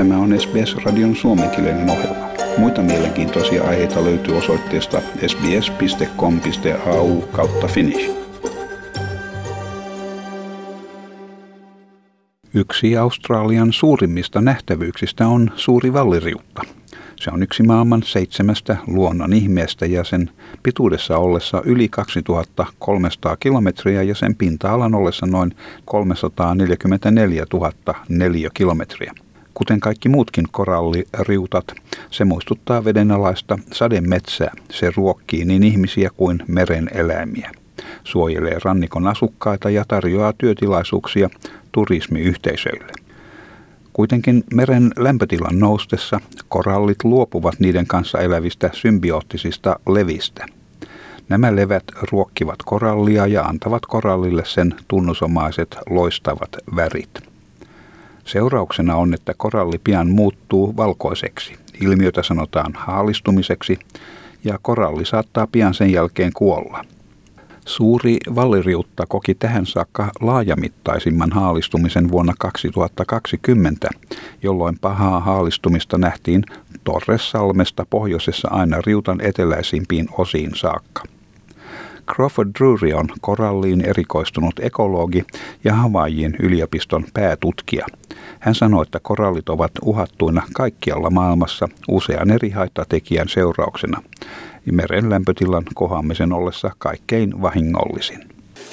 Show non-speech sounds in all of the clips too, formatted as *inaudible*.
Tämä on SBS-radion suomenkielinen ohjelma. Muita mielenkiintoisia aiheita löytyy osoitteesta sbs.com.au kautta finnish. Yksi Australian suurimmista nähtävyyksistä on suuri valliriutta. Se on yksi maailman seitsemästä luonnon ihmeestä ja sen pituudessa ollessa yli 2300 kilometriä ja sen pinta-alan ollessa noin 344 000 neliökilometriä. Kuten kaikki muutkin koralliriutat, se muistuttaa vedenalaista sademetsää. Se ruokkii niin ihmisiä kuin meren eläimiä. Suojelee rannikon asukkaita ja tarjoaa työtilaisuuksia turismiyhteisöille. Kuitenkin meren lämpötilan noustessa korallit luopuvat niiden kanssa elävistä symbioottisista levistä. Nämä levät ruokkivat korallia ja antavat korallille sen tunnusomaiset loistavat värit. Seurauksena on, että koralli pian muuttuu valkoiseksi. Ilmiötä sanotaan haalistumiseksi ja koralli saattaa pian sen jälkeen kuolla. Suuri valliriutta koki tähän saakka laajamittaisimman haalistumisen vuonna 2020, jolloin pahaa haalistumista nähtiin Torresalmesta pohjoisessa aina riutan eteläisimpiin osiin saakka. Crawford Drury on koralliin erikoistunut ekologi ja Havaijin yliopiston päätutkija. Hän sanoi, että korallit ovat uhattuina kaikkialla maailmassa usean eri haittatekijän seurauksena meren lämpötilan kohoamisen ollessa kaikkein vahingollisin.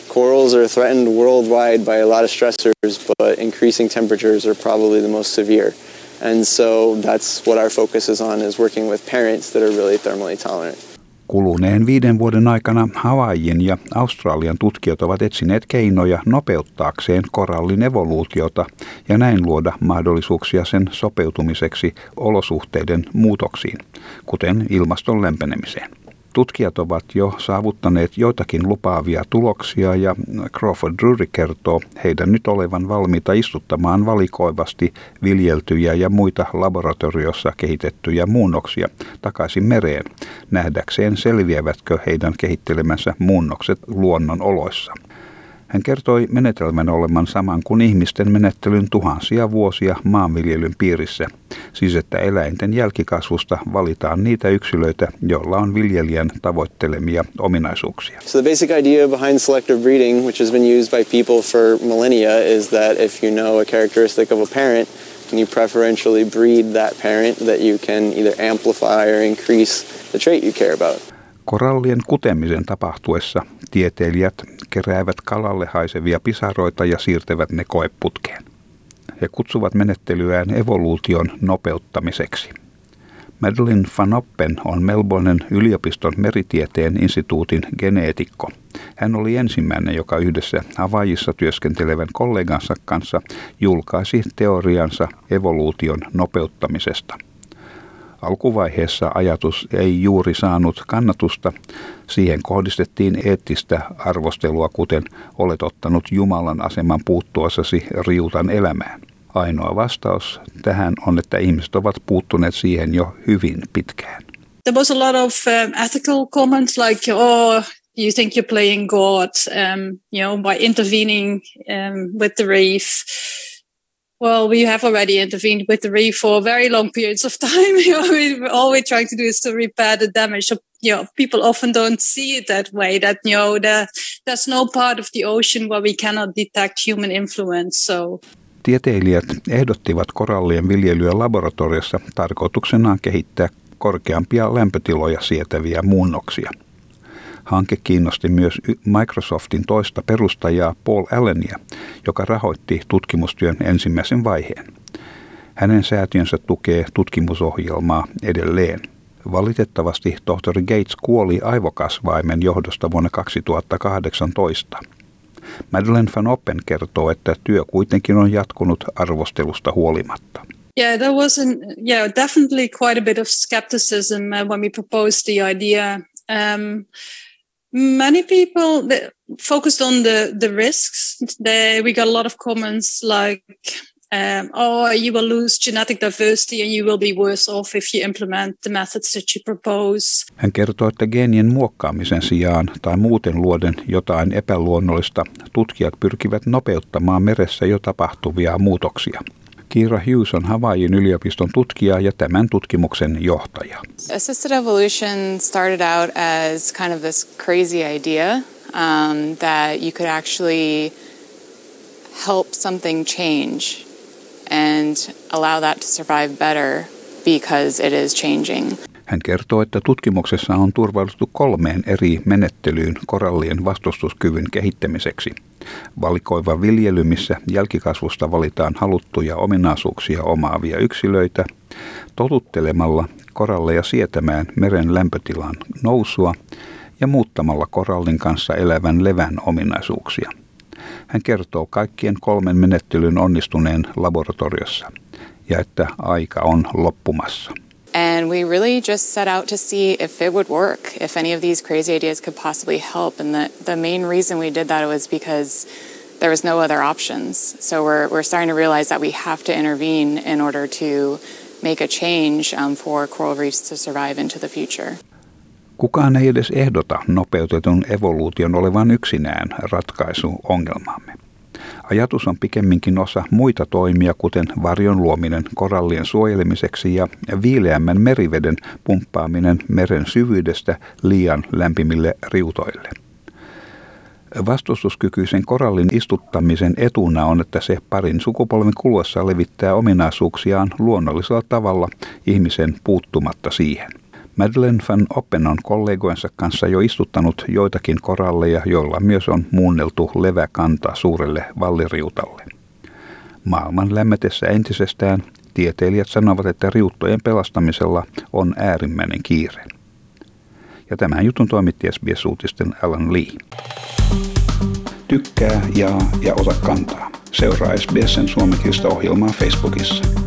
Corals are threatened worldwide by a lot of stressors, but increasing temperatures are probably the most severe. And so that's what our focus is on is working with parents that are really thermally tolerant. Kuluneen viiden vuoden aikana Havaijin ja Australian tutkijat ovat etsineet keinoja nopeuttaakseen korallin evoluutiota ja näin luoda mahdollisuuksia sen sopeutumiseksi olosuhteiden muutoksiin, kuten ilmaston lämpenemiseen. Tutkijat ovat jo saavuttaneet joitakin lupaavia tuloksia ja Crawford Drury kertoo heidän nyt olevan valmiita istuttamaan valikoivasti viljeltyjä ja muita laboratoriossa kehitettyjä muunnoksia takaisin mereen, nähdäkseen selviävätkö heidän kehittelemänsä muunnokset luonnon oloissa. Hän kertoi menetelmän olevan saman kuin ihmisten menettelyn tuhansia vuosia maanviljelyn piirissä, siis että eläinten jälkikasvusta valitaan niitä yksilöitä, joilla on viljelijän tavoittelemia ominaisuuksia. So the basic idea behind selective breeding, which has been used by people for millennia, is that if you know a characteristic of a parent, and you preferentially breed that parent, that you can either amplify or increase the trait you care about. Korallien kutemisen tapahtuessa tieteilijät keräävät kalalle haisevia pisaroita ja siirtävät ne koeputkeen. He kutsuvat menettelyään evoluution nopeuttamiseksi. Madeline Van Oppen on Melbournen yliopiston meritieteen instituutin geneetikko. Hän oli ensimmäinen, joka yhdessä Havajissa työskentelevän kollegansa kanssa julkaisi teoriansa evoluution nopeuttamisesta – Alkuvaiheessa ajatus ei juuri saanut kannatusta. Siihen kohdistettiin eettistä arvostelua, kuten olet ottanut Jumalan aseman puuttuessasi riutan elämään. Ainoa vastaus tähän on, että ihmiset ovat puuttuneet siihen jo hyvin pitkään. There was a lot of um, ethical comments like, oh, you think you're playing God, um, you know, by intervening um, with the reef. Well, we have already intervened with the reef for very long periods of *laughs* time. you know, we, all we're trying to do is to repair the damage. So, you know, people often don't see it that way. That you know, the, there's no part of the ocean where we cannot detect human influence. So. Tieteilijät ehdottivat korallien viljelyä laboratoriossa tarkoituksenaan kehittää korkeampia lämpötiloja sietäviä muunnoksia – Hanke kiinnosti myös Microsoftin toista perustajaa Paul Allenia, joka rahoitti tutkimustyön ensimmäisen vaiheen. Hänen säätiönsä tukee tutkimusohjelmaa edelleen. Valitettavasti tohtori Gates kuoli aivokasvaimen johdosta vuonna 2018. Madeleine Van Oppen kertoo, että työ kuitenkin on jatkunut arvostelusta huolimatta. Yeah, there was an, yeah, definitely quite a bit of skepticism uh, when we proposed the idea. Um, many people focused on the the risks. They, we got a lot of comments like, um, "Oh, you will lose genetic diversity and you will be worse off if you implement the methods that you propose." Hän kertoo, että geenien muokkaamisen sijaan tai muuten luoden jotain epäluonnollista, tutkijat pyrkivät nopeuttamaan meressä jo tapahtuvia muutoksia. Kiira Hughes on Hawaiiin yliopiston tutkija ja tämän tutkimuksen johtaja. Assisted evolution started out as kind of this crazy idea um, that you could actually help something change and allow that to survive better because it is changing. Hän kertoo, että tutkimuksessa on turvauduttu kolmeen eri menettelyyn korallien vastustuskyvyn kehittämiseksi. Valikoiva viljely, missä jälkikasvusta valitaan haluttuja ominaisuuksia omaavia yksilöitä, totuttelemalla koralleja sietämään meren lämpötilan nousua ja muuttamalla korallin kanssa elävän levän ominaisuuksia. Hän kertoo kaikkien kolmen menettelyn onnistuneen laboratoriossa ja että aika on loppumassa. And we really just set out to see if it would work, if any of these crazy ideas could possibly help. And the, the main reason we did that was because there was no other options. So we're, we're starting to realize that we have to intervene in order to make a change um, for coral reefs to survive into the future. Kukaan ei edes ehdota nopeutetun evoluution olevan yksinään ratkaisu ongelmaamme. Ajatus on pikemminkin osa muita toimia, kuten varjon luominen korallien suojelemiseksi ja viileämmän meriveden pumppaaminen meren syvyydestä liian lämpimille riutoille. Vastustuskykyisen korallin istuttamisen etuna on, että se parin sukupolven kuluessa levittää ominaisuuksiaan luonnollisella tavalla ihmisen puuttumatta siihen – Madeleine van Oppen on kollegoensa kanssa jo istuttanut joitakin koralleja, joilla myös on muunneltu leväkanta suurelle valliriutalle. Maailman lämmetessä entisestään tieteilijät sanovat, että riuttojen pelastamisella on äärimmäinen kiire. Ja tämän jutun toimitti SBS-uutisten Alan Lee. Tykkää, jaa ja ota kantaa. Seuraa SBSn suomenkielistä ohjelmaa Facebookissa.